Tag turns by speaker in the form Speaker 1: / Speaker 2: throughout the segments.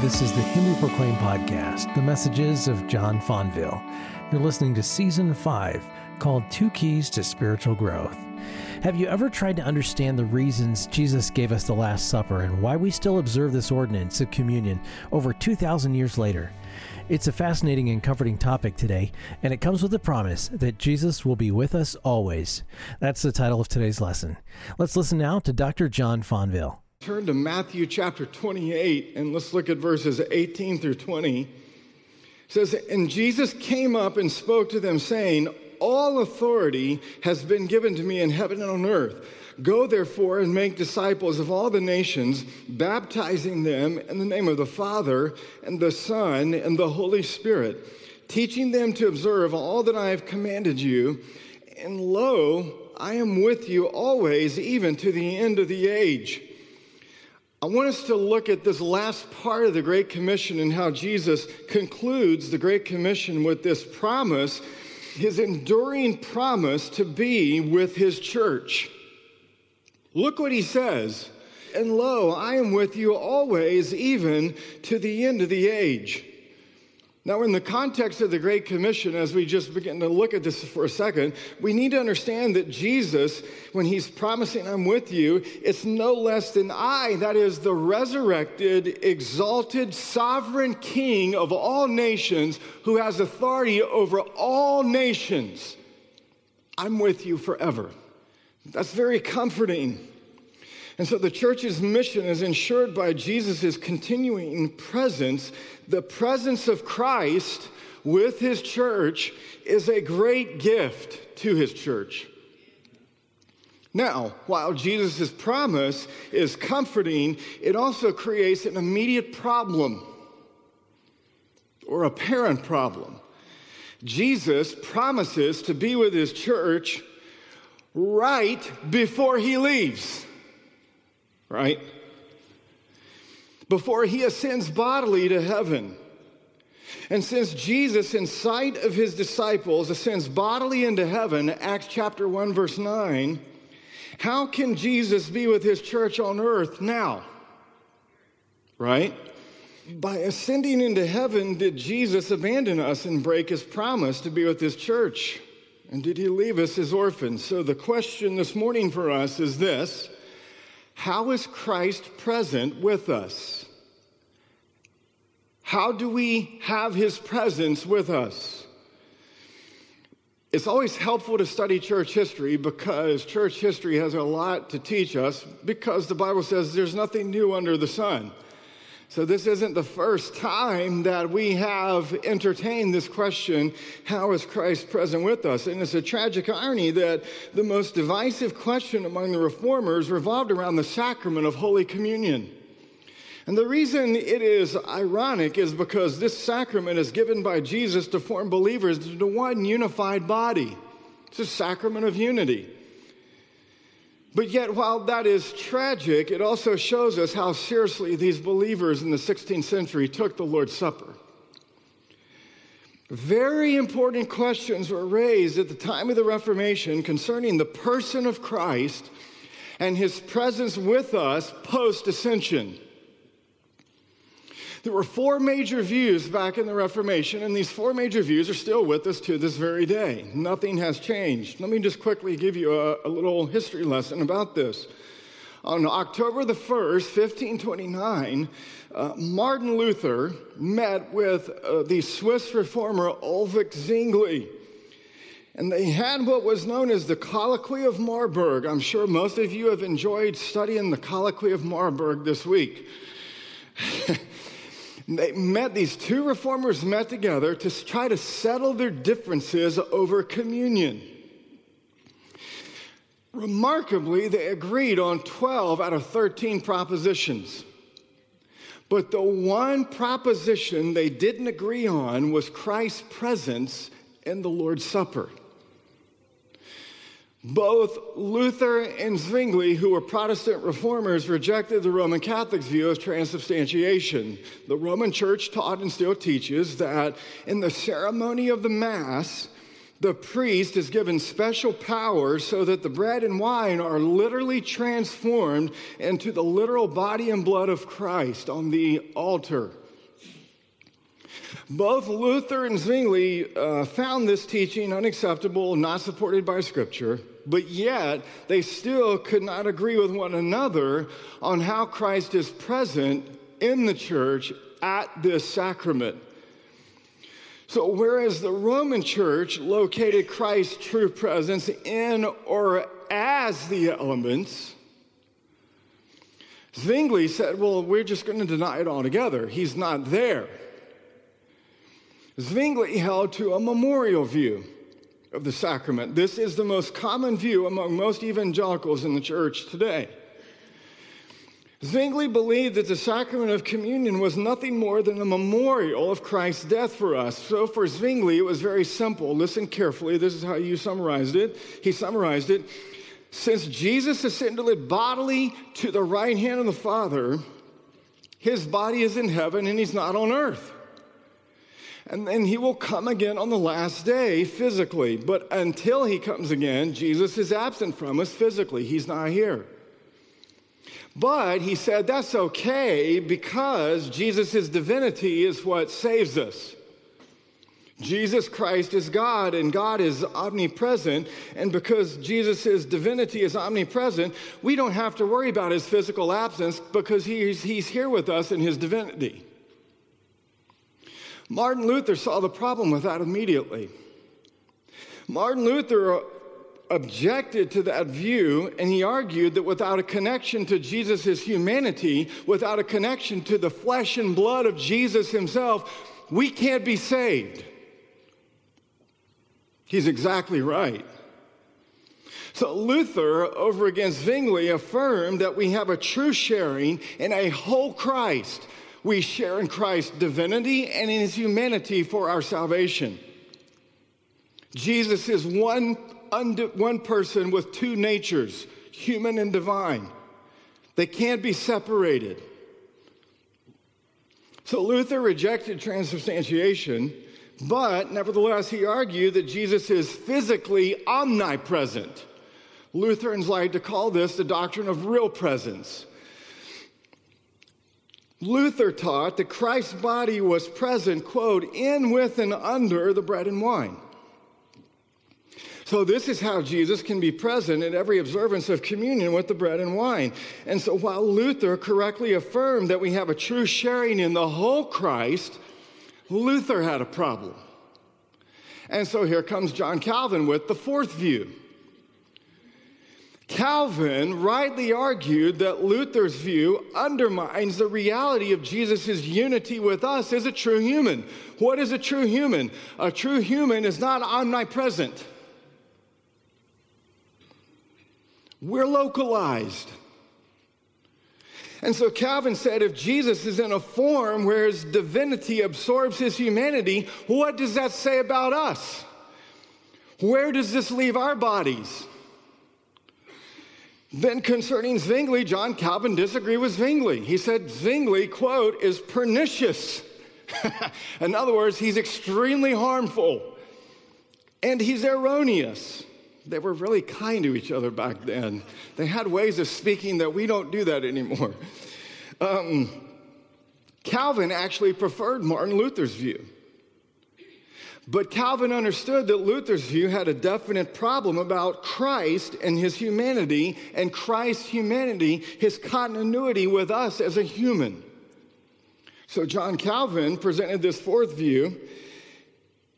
Speaker 1: this is the Him We Proclaim podcast, the messages of John Fonville. You're listening to season five called Two Keys to Spiritual Growth. Have you ever tried to understand the reasons Jesus gave us the Last Supper and why we still observe this ordinance of communion over 2,000 years later? It's a fascinating and comforting topic today, and it comes with the promise that Jesus will be with us always. That's the title of today's lesson. Let's listen now to Dr. John Fonville.
Speaker 2: Turn to Matthew chapter 28 and let's look at verses 18 through 20. It says, And Jesus came up and spoke to them, saying, All authority has been given to me in heaven and on earth. Go therefore and make disciples of all the nations, baptizing them in the name of the Father and the Son and the Holy Spirit, teaching them to observe all that I have commanded you. And lo, I am with you always, even to the end of the age. I want us to look at this last part of the Great Commission and how Jesus concludes the Great Commission with this promise, his enduring promise to be with his church. Look what he says. And lo, I am with you always, even to the end of the age. Now, in the context of the Great Commission, as we just begin to look at this for a second, we need to understand that Jesus, when he's promising, I'm with you, it's no less than I, that is the resurrected, exalted, sovereign King of all nations who has authority over all nations. I'm with you forever. That's very comforting. And so the church's mission is ensured by Jesus' continuing presence. The presence of Christ with his church is a great gift to his church. Now, while Jesus' promise is comforting, it also creates an immediate problem or apparent problem. Jesus promises to be with his church right before he leaves right? Before he ascends bodily to heaven. And since Jesus, in sight of his disciples, ascends bodily into heaven, Acts chapter 1, verse 9, how can Jesus be with his church on earth now? Right? By ascending into heaven, did Jesus abandon us and break his promise to be with his church? And did he leave us as orphans? So the question this morning for us is this how is Christ present with us? How do we have his presence with us? It's always helpful to study church history because church history has a lot to teach us because the Bible says there's nothing new under the sun. So, this isn't the first time that we have entertained this question how is Christ present with us? And it's a tragic irony that the most divisive question among the reformers revolved around the sacrament of Holy Communion. And the reason it is ironic is because this sacrament is given by Jesus to form believers into one unified body. It's a sacrament of unity. But yet, while that is tragic, it also shows us how seriously these believers in the 16th century took the Lord's Supper. Very important questions were raised at the time of the Reformation concerning the person of Christ and his presence with us post ascension. There were four major views back in the Reformation, and these four major views are still with us to this very day. Nothing has changed. Let me just quickly give you a, a little history lesson about this. On October the 1st, 1529, uh, Martin Luther met with uh, the Swiss reformer Ulrich Zwingli. And they had what was known as the Colloquy of Marburg. I'm sure most of you have enjoyed studying the Colloquy of Marburg this week. They met, these two reformers met together to try to settle their differences over communion. Remarkably, they agreed on 12 out of 13 propositions. But the one proposition they didn't agree on was Christ's presence in the Lord's Supper. Both Luther and Zwingli, who were Protestant reformers, rejected the Roman Catholics' view of transubstantiation. The Roman Church taught and still teaches that in the ceremony of the Mass, the priest is given special power so that the bread and wine are literally transformed into the literal body and blood of Christ on the altar Both Luther and Zwingli uh, found this teaching unacceptable, not supported by Scripture, but yet they still could not agree with one another on how Christ is present in the church at this sacrament. So, whereas the Roman church located Christ's true presence in or as the elements, Zwingli said, well, we're just going to deny it altogether. He's not there. Zwingli held to a memorial view of the sacrament. This is the most common view among most evangelicals in the church today. Zwingli believed that the sacrament of communion was nothing more than a memorial of Christ's death for us. So for Zwingli, it was very simple. Listen carefully. This is how you summarized it. He summarized it. Since Jesus ascended bodily to the right hand of the Father, his body is in heaven and he's not on earth. And then he will come again on the last day physically. But until he comes again, Jesus is absent from us physically. He's not here. But he said that's okay because Jesus' divinity is what saves us. Jesus Christ is God and God is omnipresent. And because Jesus' divinity is omnipresent, we don't have to worry about his physical absence because he's, he's here with us in his divinity. Martin Luther saw the problem with that immediately. Martin Luther uh, objected to that view, and he argued that without a connection to Jesus' humanity, without a connection to the flesh and blood of Jesus himself, we can't be saved. He's exactly right. So Luther, over against Zwingli, affirmed that we have a true sharing in a whole Christ. We share in Christ's divinity and in his humanity for our salvation. Jesus is one one person with two natures, human and divine. They can't be separated. So Luther rejected transubstantiation, but nevertheless, he argued that Jesus is physically omnipresent. Lutherans like to call this the doctrine of real presence. Luther taught that Christ's body was present, quote, in, with, and under the bread and wine. So, this is how Jesus can be present in every observance of communion with the bread and wine. And so, while Luther correctly affirmed that we have a true sharing in the whole Christ, Luther had a problem. And so, here comes John Calvin with the fourth view. Calvin rightly argued that Luther's view undermines the reality of Jesus' unity with us as a true human. What is a true human? A true human is not omnipresent. We're localized. And so Calvin said if Jesus is in a form where his divinity absorbs his humanity, what does that say about us? Where does this leave our bodies? Then concerning Zwingli, John Calvin disagreed with Zwingli. He said Zwingli, quote, is pernicious. in other words, he's extremely harmful and he's erroneous. They were really kind to each other back then. They had ways of speaking that we don't do that anymore. Um, Calvin actually preferred Martin Luther's view. But Calvin understood that Luther's view had a definite problem about Christ and his humanity, and Christ's humanity, his continuity with us as a human. So John Calvin presented this fourth view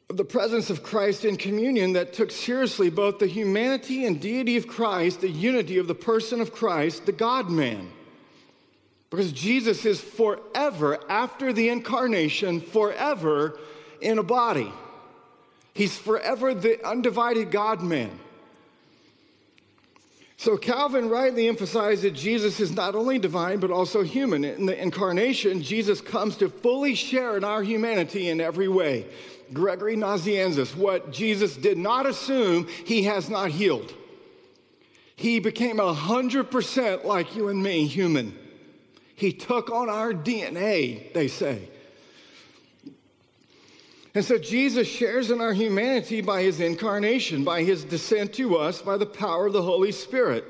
Speaker 2: of the presence of Christ in communion that took seriously both the humanity and deity of Christ, the unity of the person of Christ, the God man. Because Jesus is forever, after the incarnation, forever in a body. He's forever the undivided God man. So Calvin rightly emphasized that Jesus is not only divine, but also human. In the incarnation, Jesus comes to fully share in our humanity in every way. Gregory Nazianzus, what Jesus did not assume, he has not healed. He became 100% like you and me, human. He took on our DNA, they say. And so Jesus shares in our humanity by his incarnation, by his descent to us, by the power of the Holy Spirit.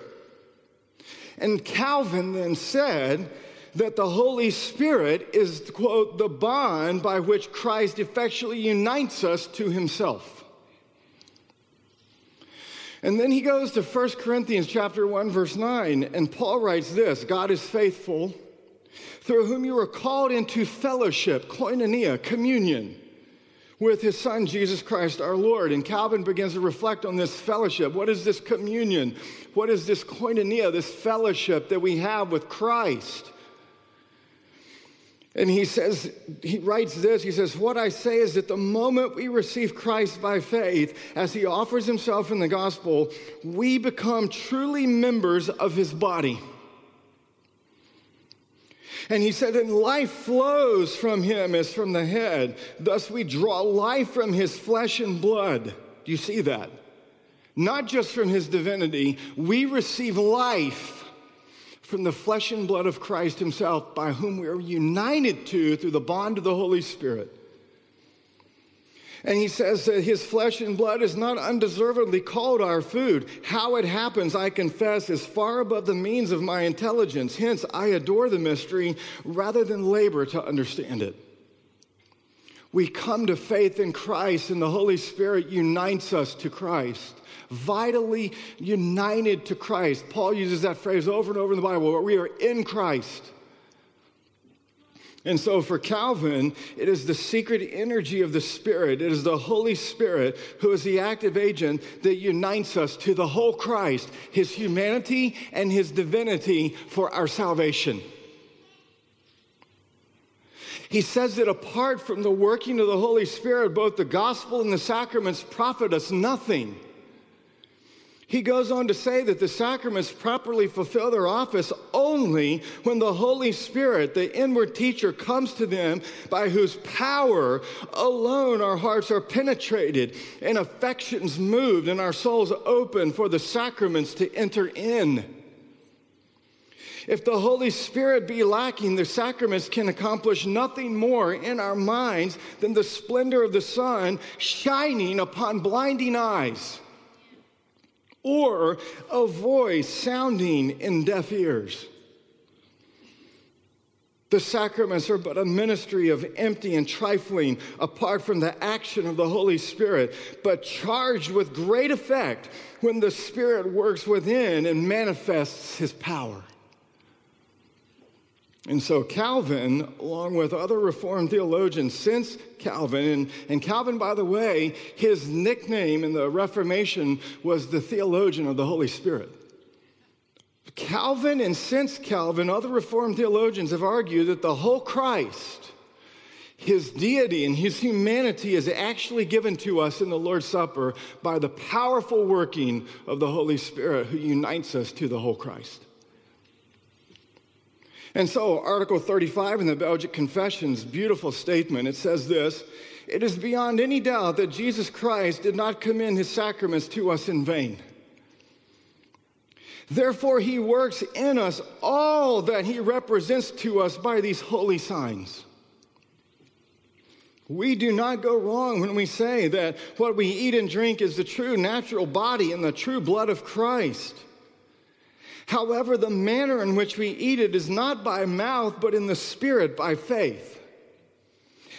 Speaker 2: And Calvin then said that the Holy Spirit is, quote, the bond by which Christ effectually unites us to himself. And then he goes to 1 Corinthians chapter 1 verse 9 and Paul writes this, God is faithful through whom you were called into fellowship, koinonia, communion with his son Jesus Christ our Lord. And Calvin begins to reflect on this fellowship. What is this communion? What is this koinonia, this fellowship that we have with Christ? And he says, he writes this, he says, What I say is that the moment we receive Christ by faith, as he offers himself in the gospel, we become truly members of his body. And he said, And life flows from him as from the head. Thus we draw life from his flesh and blood. Do you see that? Not just from his divinity, we receive life from the flesh and blood of Christ himself, by whom we are united to through the bond of the Holy Spirit. And he says that his flesh and blood is not undeservedly called our food. How it happens, I confess, is far above the means of my intelligence. Hence, I adore the mystery rather than labor to understand it. We come to faith in Christ, and the Holy Spirit unites us to Christ. Vitally united to Christ. Paul uses that phrase over and over in the Bible, we are in Christ. And so for Calvin, it is the secret energy of the Spirit. It is the Holy Spirit who is the active agent that unites us to the whole Christ, his humanity and his divinity for our salvation. He says that apart from the working of the Holy Spirit, both the gospel and the sacraments profit us nothing. He goes on to say that the sacraments properly fulfill their office only when the Holy Spirit, the inward teacher, comes to them by whose power alone our hearts are penetrated and affections moved and our souls open for the sacraments to enter in. If the Holy Spirit be lacking, the sacraments can accomplish nothing more in our minds than the splendor of the sun shining upon blinding eyes or a voice sounding in deaf ears. The sacraments are but a ministry of empty and trifling apart from the action of the Holy Spirit, but charged with great effect when the Spirit works within and manifests his power. And so Calvin, along with other Reformed theologians since Calvin, and, and Calvin, by the way, his nickname in the Reformation was the theologian of the Holy Spirit. Calvin and since Calvin, other Reformed theologians have argued that the whole Christ, his deity and his humanity is actually given to us in the Lord's Supper by the powerful working of the Holy Spirit who unites us to the whole Christ. And so, Article 35 in the Belgic Confessions, beautiful statement. It says this It is beyond any doubt that Jesus Christ did not commend his sacraments to us in vain. Therefore, he works in us all that he represents to us by these holy signs. We do not go wrong when we say that what we eat and drink is the true natural body and the true blood of Christ. However, the manner in which we eat it is not by mouth, but in the spirit by faith.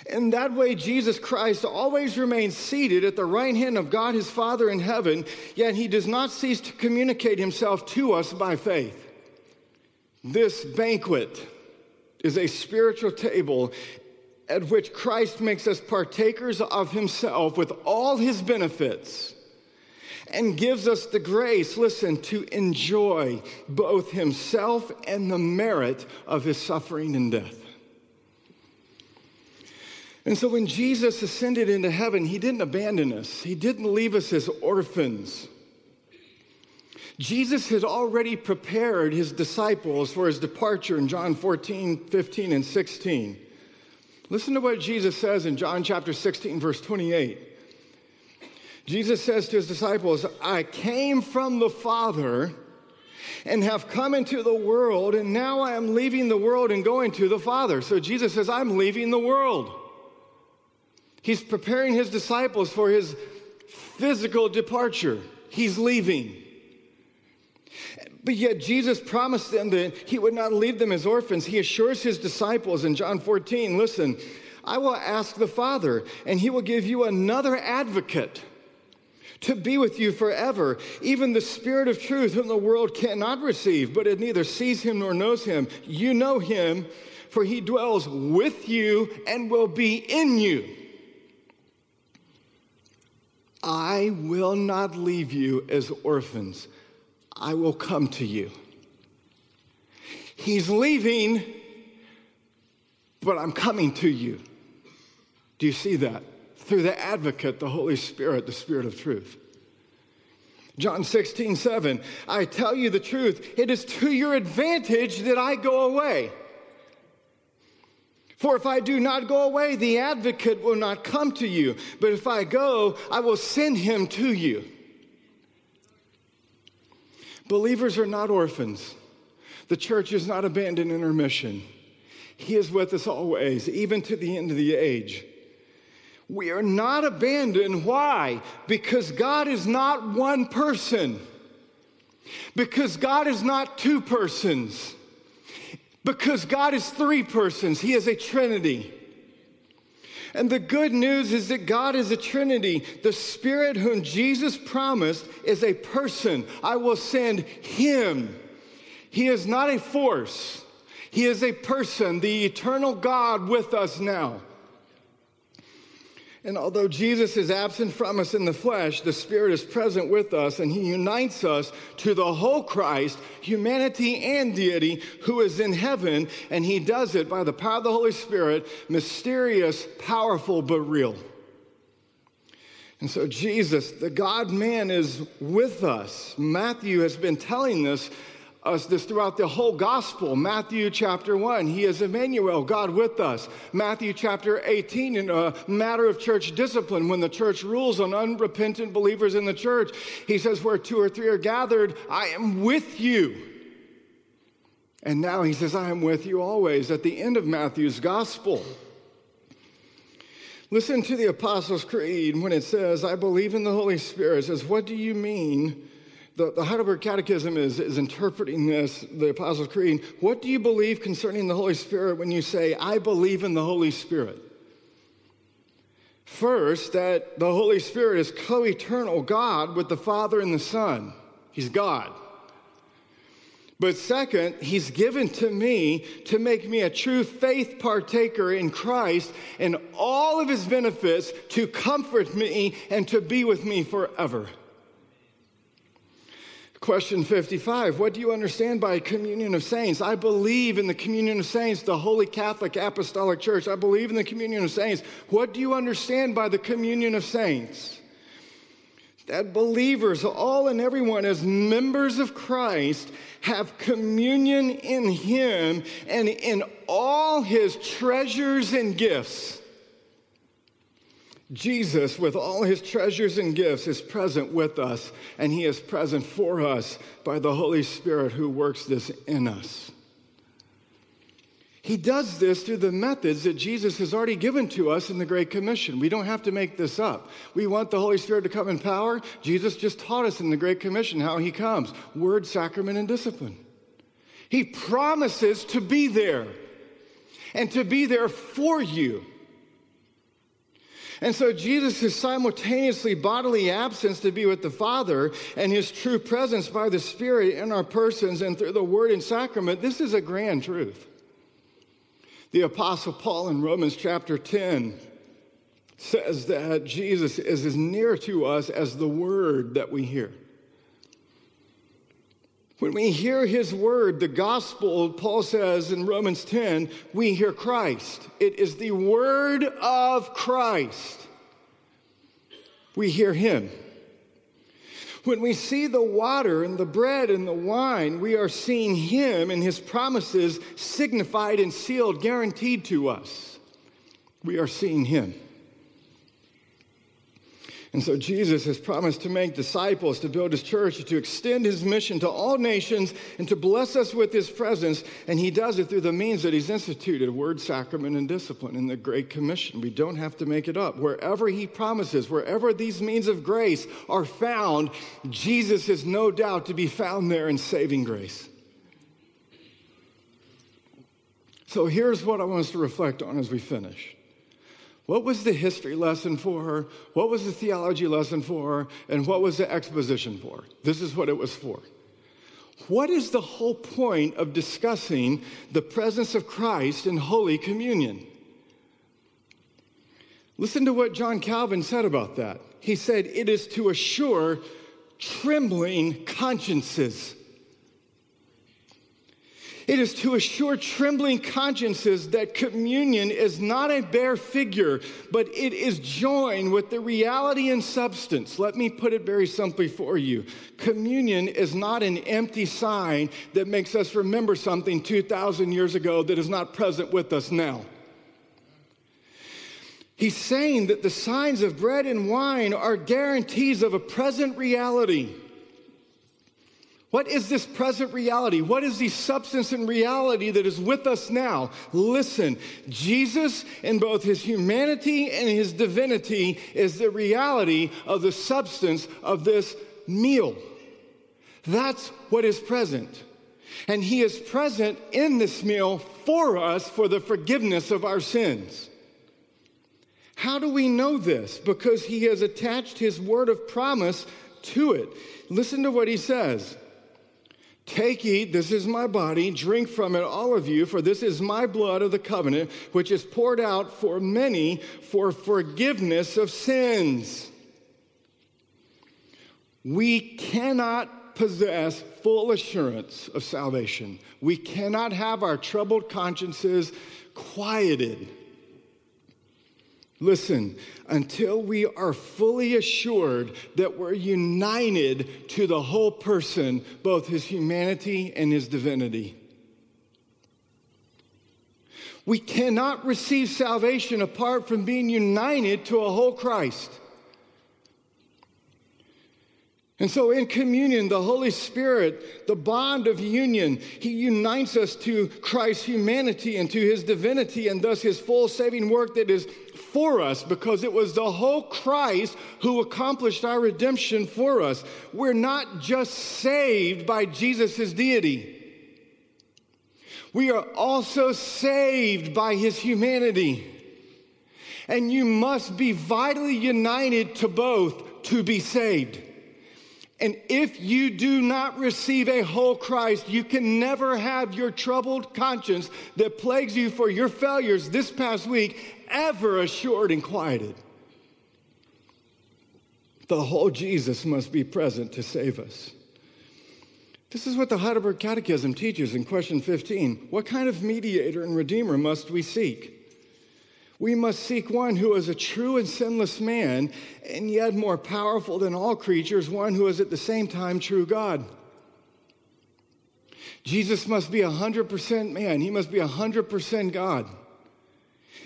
Speaker 2: In that way, Jesus Christ always remains seated at the right hand of God his Father in heaven, yet he does not cease to communicate himself to us by faith. This banquet is a spiritual table at which Christ makes us partakers of himself with all his benefits and gives us the grace, listen, to enjoy both himself and the merit of his suffering and death. And so when Jesus ascended into heaven, he didn't abandon us, he didn't leave us as orphans. Jesus had already prepared his disciples for his departure in John 14, 15, and 16. Listen to what Jesus says in John chapter 16, verse 28. Jesus says to his disciples, I came from the Father and have come into the world, and now I am leaving the world and going to the Father. So Jesus says, I'm leaving the world. He's preparing his disciples for his physical departure. He's leaving. But yet Jesus promised them that he would not leave them as orphans. He assures his disciples in John 14 listen, I will ask the Father, and he will give you another advocate to be with you forever, even the Spirit of truth, whom the world cannot receive, but it neither sees him nor knows him. You know him, for he dwells with you and will be in you. I will not leave you as orphans. I will come to you. He's leaving, but I'm coming to you. Do you see that? Through the advocate, the Holy Spirit, the Spirit of truth. John 16, 7. I tell you the truth, it is to your advantage that I go away. For if I do not go away, the advocate will not come to you. But if I go, I will send him to you. Believers are not orphans. The church is not abandoned in her mission. He is with us always, even to the end of the age. We are not abandoned. Why? Because God is not one person. Because God is not two persons. Because God is three persons. He is a trinity. And the good news is that God is a Trinity. The Spirit whom Jesus promised is a person. I will send Him. He is not a force, He is a person, the eternal God with us now. And although Jesus is absent from us in the flesh, the Spirit is present with us and He unites us to the whole Christ, humanity and deity, who is in heaven. And He does it by the power of the Holy Spirit, mysterious, powerful, but real. And so Jesus, the God man, is with us. Matthew has been telling this us this throughout the whole gospel. Matthew chapter 1, he is Emmanuel, God with us. Matthew chapter 18, in a matter of church discipline, when the church rules on unrepentant believers in the church, he says, Where two or three are gathered, I am with you. And now he says, I am with you always at the end of Matthew's gospel. Listen to the Apostles' Creed when it says, I believe in the Holy Spirit. It says, What do you mean? The, the Heidelberg Catechism is, is interpreting this, the Apostles' Creed. What do you believe concerning the Holy Spirit when you say, I believe in the Holy Spirit? First, that the Holy Spirit is co eternal God with the Father and the Son. He's God. But second, He's given to me to make me a true faith partaker in Christ and all of His benefits to comfort me and to be with me forever. Question 55 What do you understand by communion of saints? I believe in the communion of saints, the Holy Catholic Apostolic Church. I believe in the communion of saints. What do you understand by the communion of saints? That believers, all and everyone, as members of Christ, have communion in Him and in all His treasures and gifts. Jesus, with all his treasures and gifts, is present with us, and he is present for us by the Holy Spirit who works this in us. He does this through the methods that Jesus has already given to us in the Great Commission. We don't have to make this up. We want the Holy Spirit to come in power. Jesus just taught us in the Great Commission how he comes word, sacrament, and discipline. He promises to be there and to be there for you. And so Jesus is simultaneously bodily absence to be with the Father and his true presence by the Spirit in our persons and through the Word and sacrament. This is a grand truth. The Apostle Paul in Romans chapter 10 says that Jesus is as near to us as the Word that we hear. When we hear his word, the gospel, Paul says in Romans 10, we hear Christ. It is the word of Christ. We hear him. When we see the water and the bread and the wine, we are seeing him and his promises signified and sealed, guaranteed to us. We are seeing him. And so Jesus has promised to make disciples, to build his church, to extend his mission to all nations, and to bless us with his presence. And he does it through the means that he's instituted word, sacrament, and discipline in the Great Commission. We don't have to make it up. Wherever he promises, wherever these means of grace are found, Jesus is no doubt to be found there in saving grace. So here's what I want us to reflect on as we finish. What was the history lesson for her? What was the theology lesson for her? And what was the exposition for? This is what it was for. What is the whole point of discussing the presence of Christ in Holy Communion? Listen to what John Calvin said about that. He said, It is to assure trembling consciences it is to assure trembling consciences that communion is not a bare figure, but it is joined with the reality and substance. Let me put it very simply for you. Communion is not an empty sign that makes us remember something 2,000 years ago that is not present with us now. He's saying that the signs of bread and wine are guarantees of a present reality. What is this present reality? What is the substance and reality that is with us now? Listen, Jesus, in both his humanity and his divinity, is the reality of the substance of this meal. That's what is present. And he is present in this meal for us for the forgiveness of our sins. How do we know this? Because he has attached his word of promise to it. Listen to what he says. Take, eat, this is my body, drink from it, all of you, for this is my blood of the covenant, which is poured out for many for forgiveness of sins. We cannot possess full assurance of salvation. We cannot have our troubled consciences quieted Listen, until we are fully assured that we're united to the whole person, both his humanity and his divinity. We cannot receive salvation apart from being united to a whole Christ. And so in communion, the Holy Spirit, the bond of union, He unites us to Christ's humanity and to His divinity and thus His full saving work that is for us because it was the whole Christ who accomplished our redemption for us. We're not just saved by Jesus' deity. We are also saved by his humanity. And you must be vitally united to both to be saved. And if you do not receive a whole Christ, you can never have your troubled conscience that plagues you for your failures this past week ever assured and quieted. The whole Jesus must be present to save us. This is what the Heidelberg Catechism teaches in question 15. What kind of mediator and redeemer must we seek? We must seek one who is a true and sinless man, and yet more powerful than all creatures, one who is at the same time true God. Jesus must be 100% man, he must be 100% God.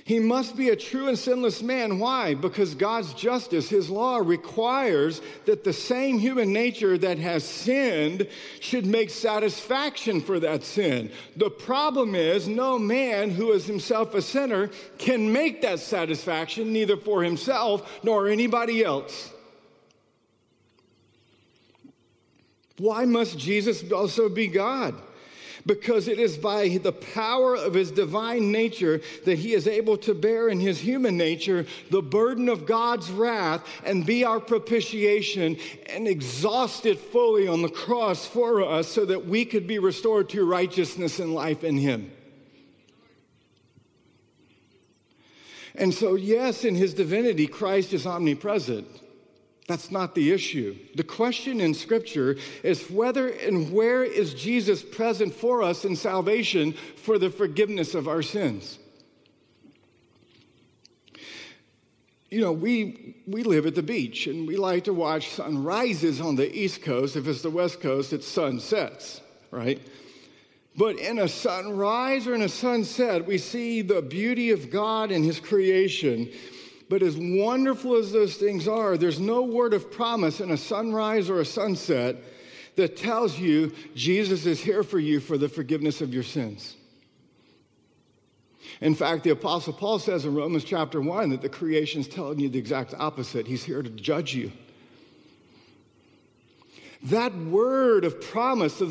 Speaker 2: He must be a true and sinless man. Why? Because God's justice, His law, requires that the same human nature that has sinned should make satisfaction for that sin. The problem is, no man who is himself a sinner can make that satisfaction, neither for himself nor anybody else. Why must Jesus also be God? Because it is by the power of his divine nature that he is able to bear in his human nature the burden of God's wrath and be our propitiation and exhaust it fully on the cross for us so that we could be restored to righteousness and life in him. And so, yes, in his divinity, Christ is omnipresent. That's not the issue. The question in Scripture is whether and where is Jesus present for us in salvation for the forgiveness of our sins. You know, we, we live at the beach and we like to watch sunrises on the East Coast. If it's the West Coast, it's sunsets, right? But in a sunrise or in a sunset, we see the beauty of God and His creation But as wonderful as those things are, there's no word of promise in a sunrise or a sunset that tells you Jesus is here for you for the forgiveness of your sins. In fact, the Apostle Paul says in Romans chapter 1 that the creation is telling you the exact opposite. He's here to judge you. That word of promise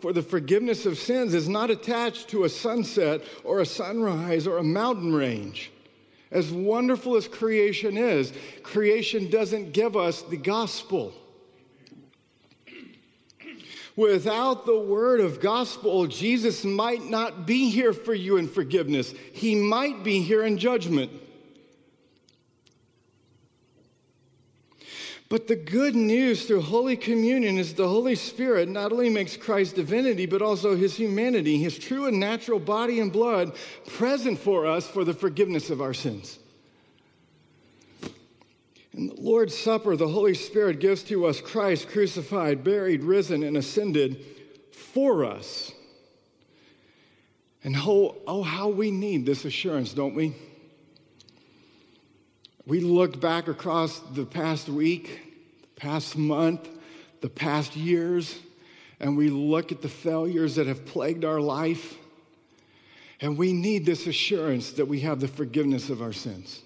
Speaker 2: for the forgiveness of sins is not attached to a sunset or a sunrise or a mountain range. As wonderful as creation is, creation doesn't give us the gospel. Without the word of gospel, Jesus might not be here for you in forgiveness. He might be here in judgment. But the good news through Holy Communion is the Holy Spirit not only makes Christ's divinity, but also his humanity, his true and natural body and blood present for us for the forgiveness of our sins. In the Lord's Supper, the Holy Spirit gives to us Christ crucified, buried, risen, and ascended for us. And oh, oh, how we need this assurance, don't we? We look back across the past week, the past month, the past years, and we look at the failures that have plagued our life. And we need this assurance that we have the forgiveness of our sins.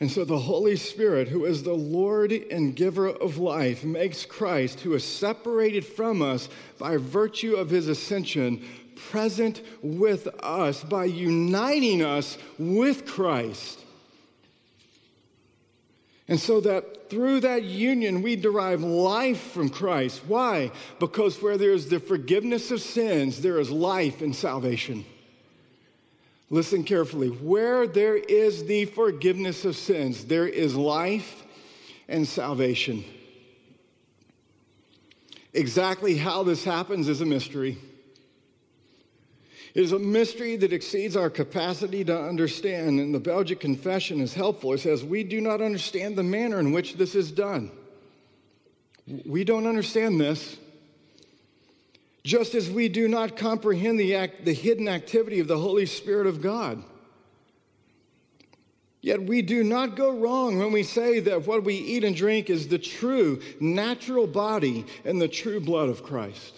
Speaker 2: And so the Holy Spirit, who is the Lord and giver of life, makes Christ, who is separated from us by virtue of his ascension, present with us by uniting us with Christ. And so that through that union, we derive life from Christ. Why? Because where there is the forgiveness of sins, there is life and salvation. Listen carefully. Where there is the forgiveness of sins, there is life and salvation. Exactly how this happens is a mystery. It is a mystery that exceeds our capacity to understand, and the Belgic Confession is helpful. It says, We do not understand the manner in which this is done. We don't understand this just as we do not comprehend the, act, the hidden activity of the Holy Spirit of God. Yet we do not go wrong when we say that what we eat and drink is the true natural body and the true blood of Christ.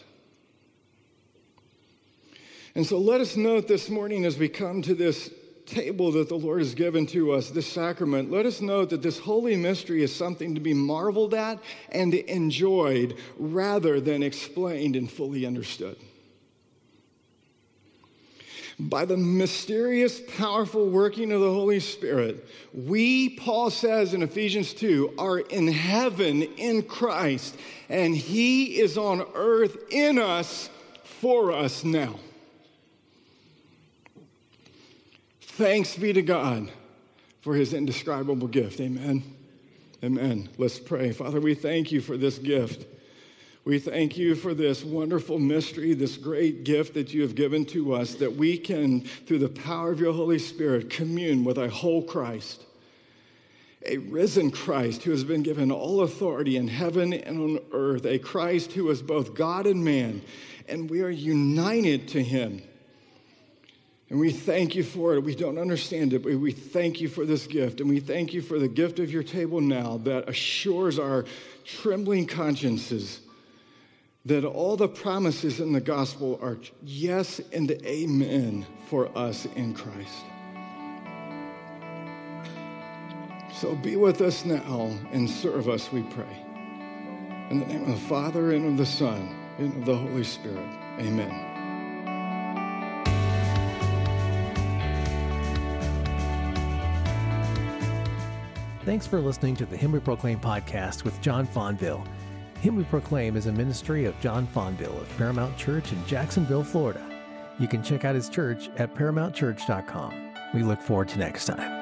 Speaker 2: And so let us note this morning as we come to this table that the Lord has given to us, this sacrament, let us note that this holy mystery is something to be marveled at and enjoyed rather than explained and fully understood. By the mysterious, powerful working of the Holy Spirit, we, Paul says in Ephesians 2, are in heaven in Christ, and He is on earth in us for us now. Thanks be to God for his indescribable gift. Amen. Amen. Let's pray. Father, we thank you for this gift. We thank you for this wonderful mystery, this great gift that you have given to us, that we can, through the power of your Holy Spirit, commune with a whole Christ, a risen Christ who has been given all authority in heaven and on earth, a Christ who is both God and man, and we are united to him and we thank you for it. We don't understand it, but we thank you for this gift. And we thank you for the gift of your table now that assures our trembling consciences that all the promises in the gospel are yes and amen for us in Christ. So be with us now and serve us, we pray. In the name of the Father, and of the Son, and of the Holy Spirit. Amen.
Speaker 1: Thanks for listening to the Him We Proclaim podcast with John Fonville. Him We Proclaim is a ministry of John Fonville of Paramount Church in Jacksonville, Florida. You can check out his church at paramountchurch.com. We look forward to next time.